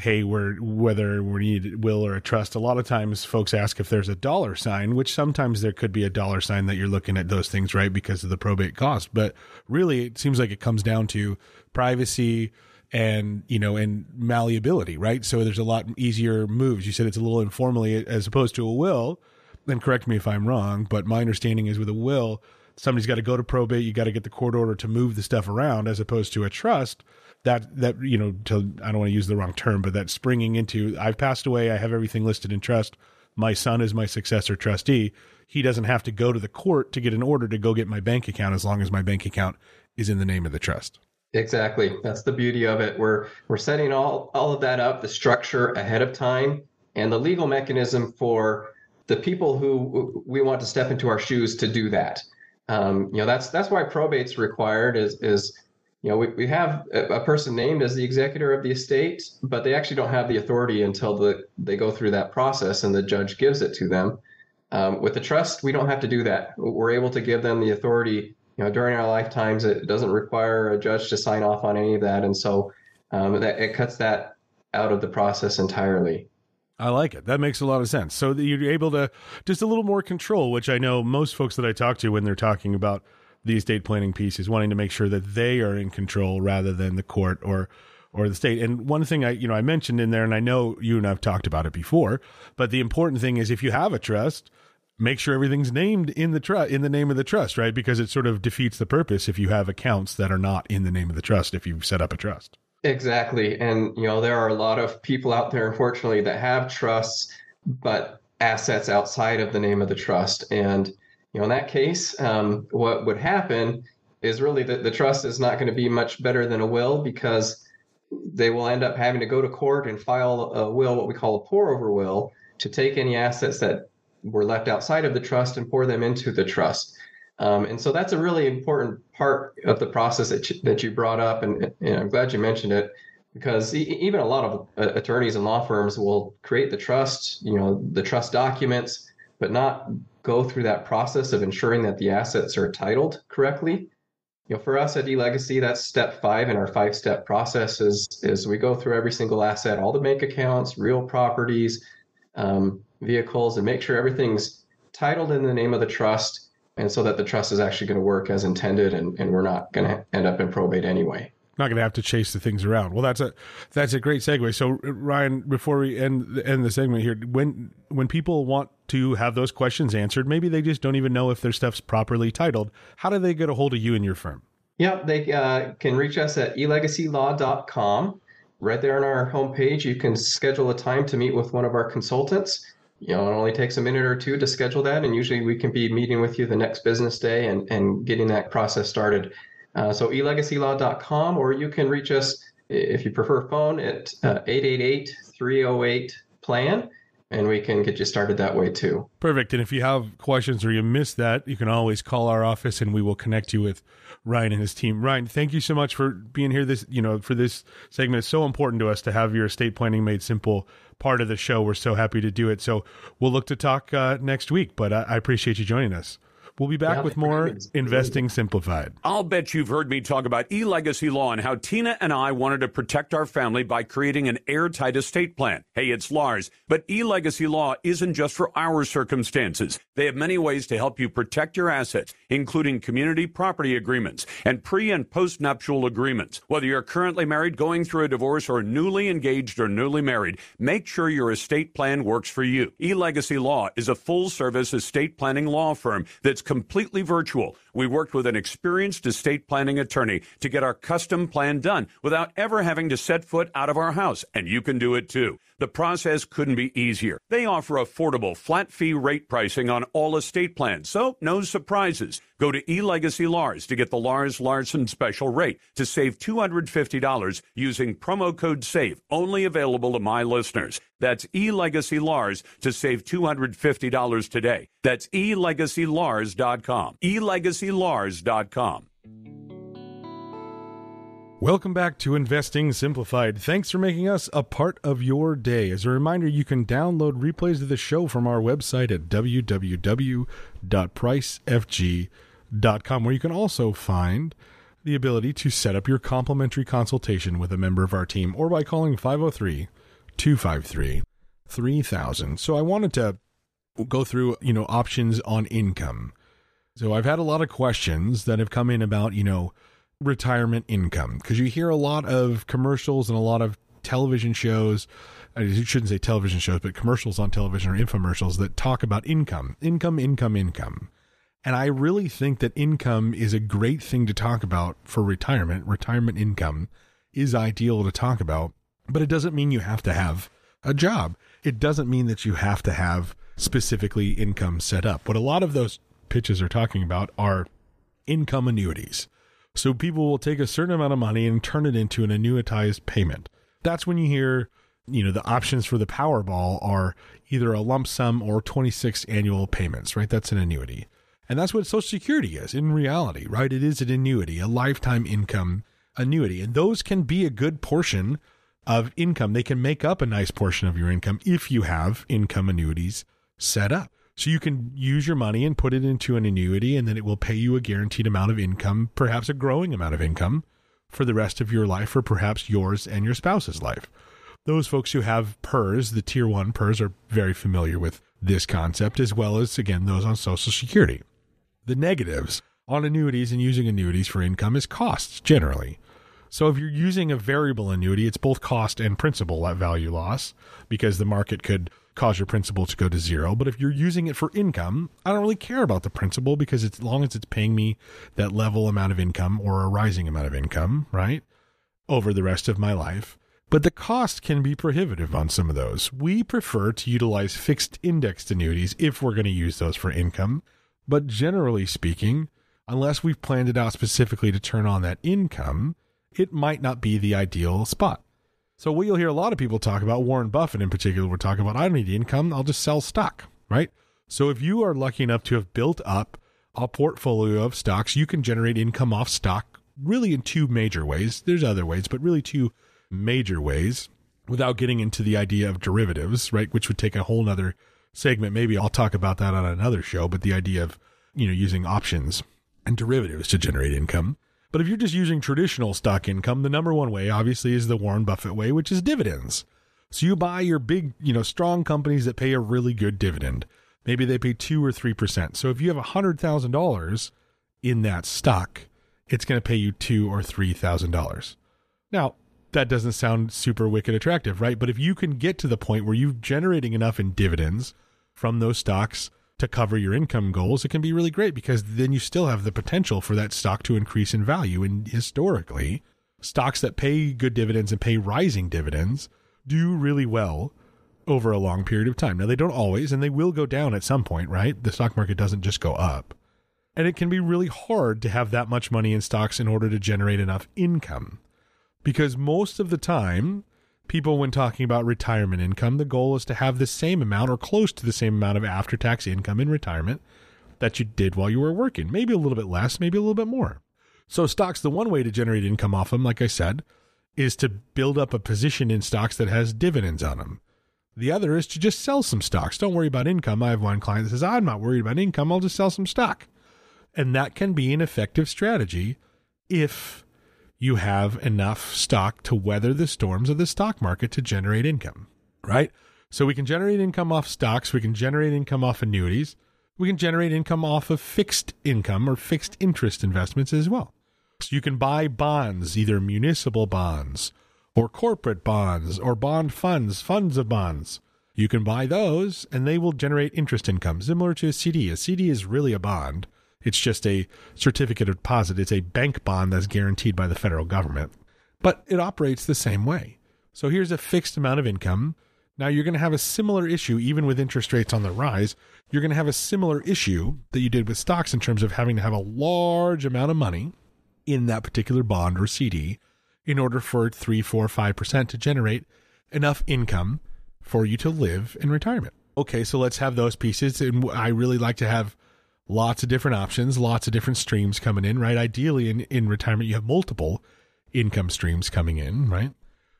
hey, we're whether we need will or a trust. A lot of times, folks ask if there's a dollar sign, which sometimes there could be a dollar sign that you're looking at those things right because of the probate cost. But really, it seems like it comes down to privacy and you know and malleability, right? So there's a lot easier moves. You said it's a little informally as opposed to a will. And correct me if I'm wrong, but my understanding is with a will, somebody's got to go to probate. You got to get the court order to move the stuff around, as opposed to a trust that that you know to I don't want to use the wrong term, but that springing into I've passed away, I have everything listed in trust. My son is my successor trustee. He doesn't have to go to the court to get an order to go get my bank account as long as my bank account is in the name of the trust. Exactly. That's the beauty of it. We're we're setting all all of that up, the structure ahead of time, and the legal mechanism for the people who we want to step into our shoes to do that. Um, you know, that's that's why probate's required is is you know, we, we have a, person named as the executor of the estate, but they actually don't have the authority until the, they go through that process and the judge gives it to them. Um, with the trust, we don't have to do that. We're able to give them the authority, you know, during our lifetimes. It doesn't require a judge to sign off on any of that, and so um, that it cuts that out of the process entirely. I like it. That makes a lot of sense. So that you're able to just a little more control, which I know most folks that I talk to when they're talking about the estate planning piece is wanting to make sure that they are in control rather than the court or or the state. And one thing I you know I mentioned in there, and I know you and I've talked about it before, but the important thing is if you have a trust, make sure everything's named in the trust in the name of the trust, right? Because it sort of defeats the purpose if you have accounts that are not in the name of the trust if you've set up a trust. Exactly. And you know, there are a lot of people out there unfortunately that have trusts but assets outside of the name of the trust and you know, in that case, um, what would happen is really that the trust is not going to be much better than a will because they will end up having to go to court and file a will, what we call a pour over will, to take any assets that were left outside of the trust and pour them into the trust. Um, and so that's a really important part of the process that you, that you brought up, and, and I'm glad you mentioned it because e- even a lot of uh, attorneys and law firms will create the trust, you know, the trust documents, but not go through that process of ensuring that the assets are titled correctly. You know, for us at eLegacy, that's step five in our five-step process is, is we go through every single asset, all the bank accounts, real properties, um, vehicles, and make sure everything's titled in the name of the trust and so that the trust is actually going to work as intended and, and we're not going to end up in probate anyway not going to have to chase the things around. Well, that's a that's a great segue. So, Ryan, before we end end the segment here, when when people want to have those questions answered, maybe they just don't even know if their stuff's properly titled. How do they get a hold of you and your firm? Yep, they uh, can reach us at elegacylaw.com. Right there on our homepage, you can schedule a time to meet with one of our consultants. You know, it only takes a minute or two to schedule that, and usually we can be meeting with you the next business day and, and getting that process started. Uh, so elegacylaw.com, or you can reach us if you prefer phone at uh, 888 308 plan and we can get you started that way too. Perfect. And if you have questions or you missed that, you can always call our office and we will connect you with Ryan and his team. Ryan, thank you so much for being here this, you know, for this segment. It's so important to us to have your estate planning made simple part of the show. We're so happy to do it. So we'll look to talk uh, next week, but I, I appreciate you joining us. We'll be back Yeah, with more. Investing Simplified. I'll bet you've heard me talk about e-legacy law and how Tina and I wanted to protect our family by creating an airtight estate plan. Hey, it's Lars, but e-legacy law isn't just for our circumstances. They have many ways to help you protect your assets, including community property agreements and pre and post nuptial agreements. Whether you're currently married, going through a divorce, or newly engaged or newly married, make sure your estate plan works for you. E-legacy law is a full service estate planning law firm that's completely virtual. We worked with an experienced estate planning attorney to get our custom plan done without ever having to set foot out of our house, and you can do it too. The process couldn't be easier. They offer affordable, flat fee rate pricing on all estate plans, so no surprises. Go to eLegacy Lars to get the Lars Larson special rate to save $250 using promo code SAVE, only available to my listeners. That's eLegacy Lars to save $250 today. That's eLegacyLars.com. eLegacyLars.com. Welcome back to Investing Simplified. Thanks for making us a part of your day. As a reminder, you can download replays of the show from our website at www.pricefg.com, where you can also find the ability to set up your complimentary consultation with a member of our team or by calling 503 253 3000. So I wanted to go through, you know, options on income. So I've had a lot of questions that have come in about, you know, retirement income because you hear a lot of commercials and a lot of television shows. I shouldn't say television shows, but commercials on television or infomercials that talk about income, income, income, income. And I really think that income is a great thing to talk about for retirement. Retirement income is ideal to talk about, but it doesn't mean you have to have a job. It doesn't mean that you have to have specifically income set up. What a lot of those pitches are talking about are income annuities. So people will take a certain amount of money and turn it into an annuitized payment. That's when you hear, you know, the options for the Powerball are either a lump sum or 26 annual payments, right? That's an annuity. And that's what Social Security is in reality, right? It is an annuity, a lifetime income annuity. And those can be a good portion of income. They can make up a nice portion of your income if you have income annuities set up. So you can use your money and put it into an annuity, and then it will pay you a guaranteed amount of income, perhaps a growing amount of income for the rest of your life, or perhaps yours and your spouse's life. Those folks who have PERS, the tier one PERS, are very familiar with this concept, as well as, again, those on Social Security. The negatives on annuities and using annuities for income is costs generally. So if you're using a variable annuity, it's both cost and principal at value loss because the market could cause your principal to go to zero. But if you're using it for income, I don't really care about the principal because as long as it's paying me that level amount of income or a rising amount of income, right, over the rest of my life. But the cost can be prohibitive on some of those. We prefer to utilize fixed indexed annuities if we're going to use those for income. But generally speaking, unless we've planned it out specifically to turn on that income, it might not be the ideal spot. So what you'll hear a lot of people talk about, Warren Buffett in particular, we're talking about, I don't need income, I'll just sell stock, right? So if you are lucky enough to have built up a portfolio of stocks, you can generate income off stock really in two major ways. There's other ways, but really two major ways without getting into the idea of derivatives, right? Which would take a whole nother segment. Maybe I'll talk about that on another show, but the idea of, you know, using options and derivatives to generate income. But if you're just using traditional stock income, the number one way obviously is the Warren Buffett way, which is dividends. So you buy your big, you know, strong companies that pay a really good dividend. Maybe they pay two or three percent. So if you have a hundred thousand dollars in that stock, it's going to pay you two or three thousand dollars. Now, that doesn't sound super wicked attractive, right? But if you can get to the point where you're generating enough in dividends from those stocks to cover your income goals, it can be really great because then you still have the potential for that stock to increase in value. And historically, stocks that pay good dividends and pay rising dividends do really well over a long period of time. Now, they don't always, and they will go down at some point, right? The stock market doesn't just go up. And it can be really hard to have that much money in stocks in order to generate enough income. Because most of the time, people, when talking about retirement income, the goal is to have the same amount or close to the same amount of after tax income in retirement that you did while you were working. Maybe a little bit less, maybe a little bit more. So, stocks, the one way to generate income off them, like I said, is to build up a position in stocks that has dividends on them. The other is to just sell some stocks. Don't worry about income. I have one client that says, I'm not worried about income. I'll just sell some stock. And that can be an effective strategy if you have enough stock to weather the storms of the stock market to generate income, right? So we can generate income off stocks, we can generate income off annuities, we can generate income off of fixed income or fixed interest investments as well. So you can buy bonds, either municipal bonds or corporate bonds or bond funds, funds of bonds. You can buy those and they will generate interest income, similar to a CD. A CD is really a bond. It's just a certificate of deposit. It's a bank bond that's guaranteed by the federal government, but it operates the same way. So here's a fixed amount of income. Now you're going to have a similar issue, even with interest rates on the rise. You're going to have a similar issue that you did with stocks in terms of having to have a large amount of money in that particular bond or CD in order for three, four, five percent to generate enough income for you to live in retirement. Okay, so let's have those pieces. And I really like to have lots of different options, lots of different streams coming in, right? Ideally, in, in retirement, you have multiple income streams coming in, right?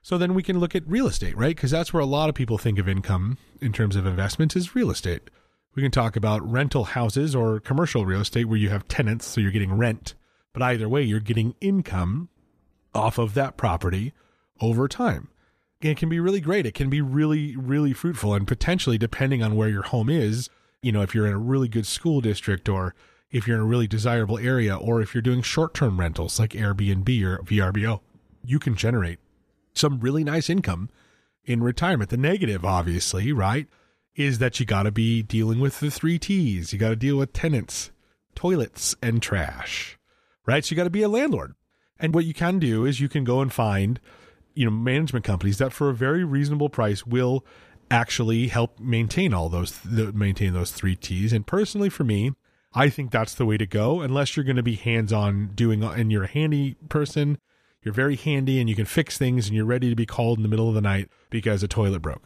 So then we can look at real estate, right? Because that's where a lot of people think of income in terms of investments is real estate. We can talk about rental houses or commercial real estate where you have tenants, so you're getting rent. But either way, you're getting income off of that property over time. And it can be really great. It can be really, really fruitful and potentially, depending on where your home is, you know, if you're in a really good school district or if you're in a really desirable area or if you're doing short term rentals like Airbnb or VRBO, you can generate some really nice income in retirement. The negative, obviously, right, is that you got to be dealing with the three T's. You got to deal with tenants, toilets, and trash, right? So you got to be a landlord. And what you can do is you can go and find, you know, management companies that for a very reasonable price will actually help maintain all those the, maintain those three T's. And personally, for me, I think that's the way to go. Unless you're going to be hands on doing, and you're a handy person, you're very handy, and you can fix things, and you're ready to be called in the middle of the night because a toilet broke.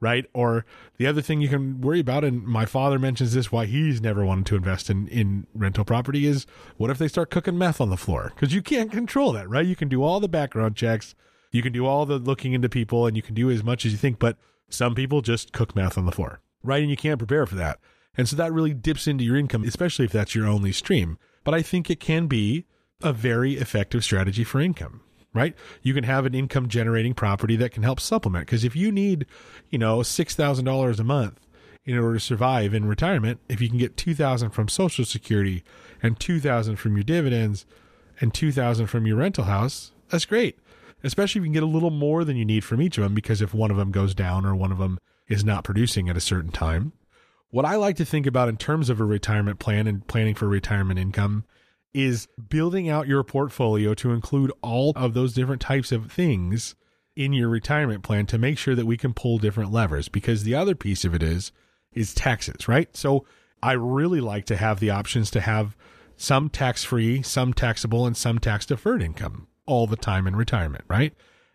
Right. Or the other thing you can worry about, and my father mentions this why he's never wanted to invest in, in rental property is what if they start cooking meth on the floor? Because you can't control that, right? You can do all the background checks, you can do all the looking into people, and you can do as much as you think, but some people just cook meth on the floor, right? And you can't prepare for that. And so that really dips into your income, especially if that's your only stream. But I think it can be a very effective strategy for income, right? You can have an income generating property that can help supplement. Because if you need, you know, $6,000 a month in order to survive in retirement, if you can get 2000 from Social Security and 2000 from your dividends and 2000 from your rental house, that's great especially if you can get a little more than you need from each of them because if one of them goes down or one of them is not producing at a certain time. What I like to think about in terms of a retirement plan and planning for retirement income is building out your portfolio to include all of those different types of things in your retirement plan to make sure that we can pull different levers because the other piece of it is is taxes, right? So I really like to have the options to have some tax free, some taxable and some tax deferred income all the time in retirement, right?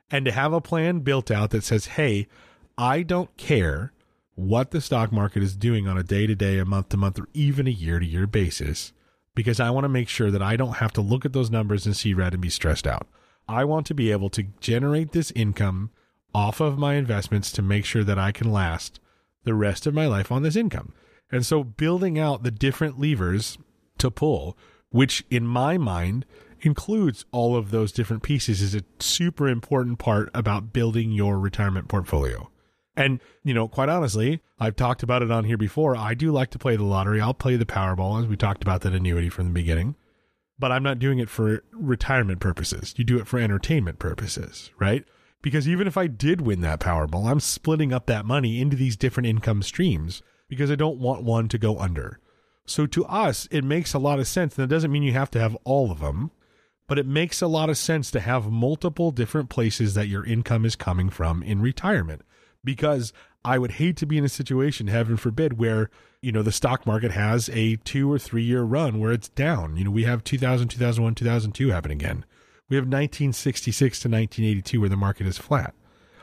And to have a plan built out that says, hey, I don't care what the stock market is doing on a day to day, a month to month, or even a year to year basis, because I want to make sure that I don't have to look at those numbers and see red and be stressed out. I want to be able to generate this income off of my investments to make sure that I can last the rest of my life on this income. And so building out the different levers to pull, which in my mind includes all of those different pieces is a super important part about building your retirement portfolio. And, you know, quite honestly, I've talked about it on here before. I do like to play the lottery. I'll play the Powerball, as we talked about that annuity from the beginning. But I'm not doing it for retirement purposes. You do it for entertainment purposes, right? Because even if I did win that Powerball, I'm splitting up that money into these different income streams because I don't want one to go under. So to us, it makes a lot of sense. And it doesn't mean you have to have all of them but it makes a lot of sense to have multiple different places that your income is coming from in retirement because I would hate to be in a situation, heaven forbid, where, you know, the stock market has a two or three year run where it's down. You know, we have 2000, 2001, 2002 happen again. We have 1966 to 1982 where the market is flat.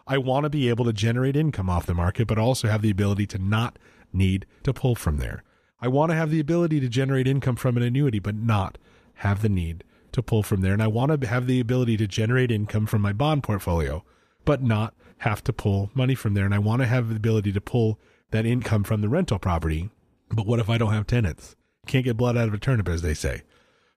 I want to be able to generate income off the market, but also have the ability to not need to pull from there. I want to have the ability to generate income from an annuity, but not have the need to pull from there. And I want to have the ability to generate income from my bond portfolio, but not have to pull money from there. And I want to have the ability to pull that income from the rental property. But what if I don't have tenants? can't get blood out of a turnip, as they say.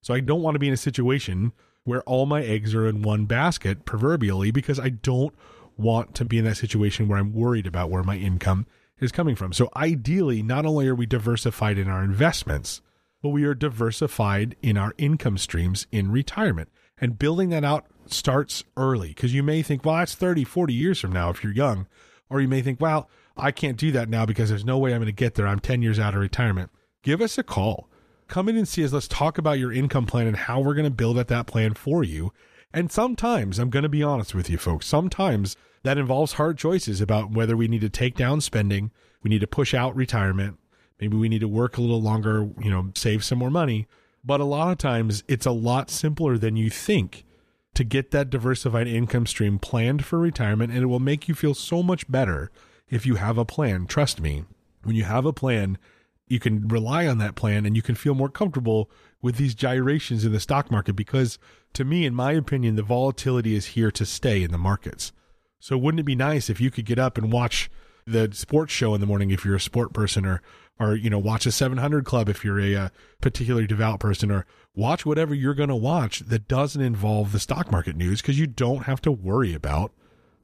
So I don't want to be in a situation where all my eggs are in one basket, proverbially, because I don't want to be in that situation where I'm worried about where my income is coming from. So ideally, not only are we diversified in our investments, but we are diversified in our income streams in retirement. And building that out starts early because you may think, well, that's 30, 40 years from now if you're young. Or you may think, well, I can't do that now because there's no way I'm going to get there. I'm 10 years out of retirement. Give us a call. Come in and see us. Let's talk about your income plan and how we're going to build at that plan for you. And sometimes, I'm going to be honest with you folks, sometimes that involves hard choices about whether we need to take down spending, we need to push out retirement, maybe we need to work a little longer, you know, save some more money. But a lot of times it's a lot simpler than you think to get that diversified income stream planned for retirement. And it will make you feel so much better if you have a plan. Trust me, when you have a plan, you can rely on that plan and you can feel more comfortable with these gyrations in the stock market because to me in my opinion the volatility is here to stay in the markets so wouldn't it be nice if you could get up and watch the sports show in the morning if you're a sport person or or you know watch a 700 club if you're a, a uh, particularly devout person or watch whatever you're going to watch that doesn't involve the stock market news because you don't have to worry about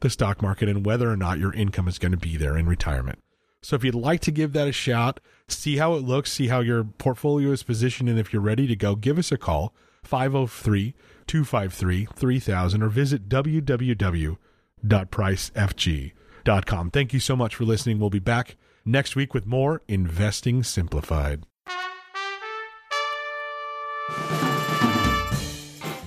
the stock market and whether or not your income is going to be there in retirement. So if you'd like to give that a shot, see how it looks, see how your portfolio is positioned and if you're ready to go, give us a call 503 253 3000 or visit www www.pricefg.com. Thank you so much for listening. We'll be back next week with more Investing Simplified.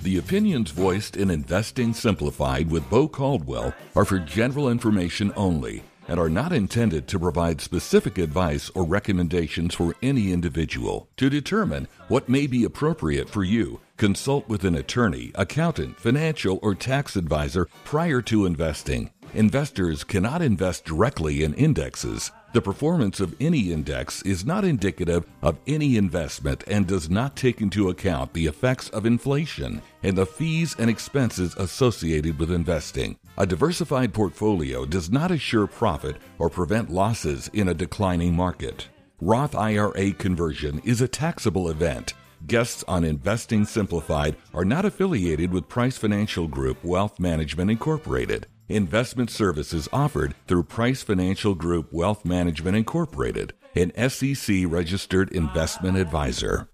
The opinions voiced in Investing Simplified with Bo Caldwell are for general information only and are not intended to provide specific advice or recommendations for any individual. To determine what may be appropriate for you, consult with an attorney, accountant, financial, or tax advisor prior to investing. Investors cannot invest directly in indexes. The performance of any index is not indicative of any investment and does not take into account the effects of inflation and the fees and expenses associated with investing. A diversified portfolio does not assure profit or prevent losses in a declining market. Roth IRA conversion is a taxable event. Guests on Investing Simplified are not affiliated with Price Financial Group Wealth Management Incorporated. Investment services offered through Price Financial Group Wealth Management Incorporated, an SEC registered investment advisor.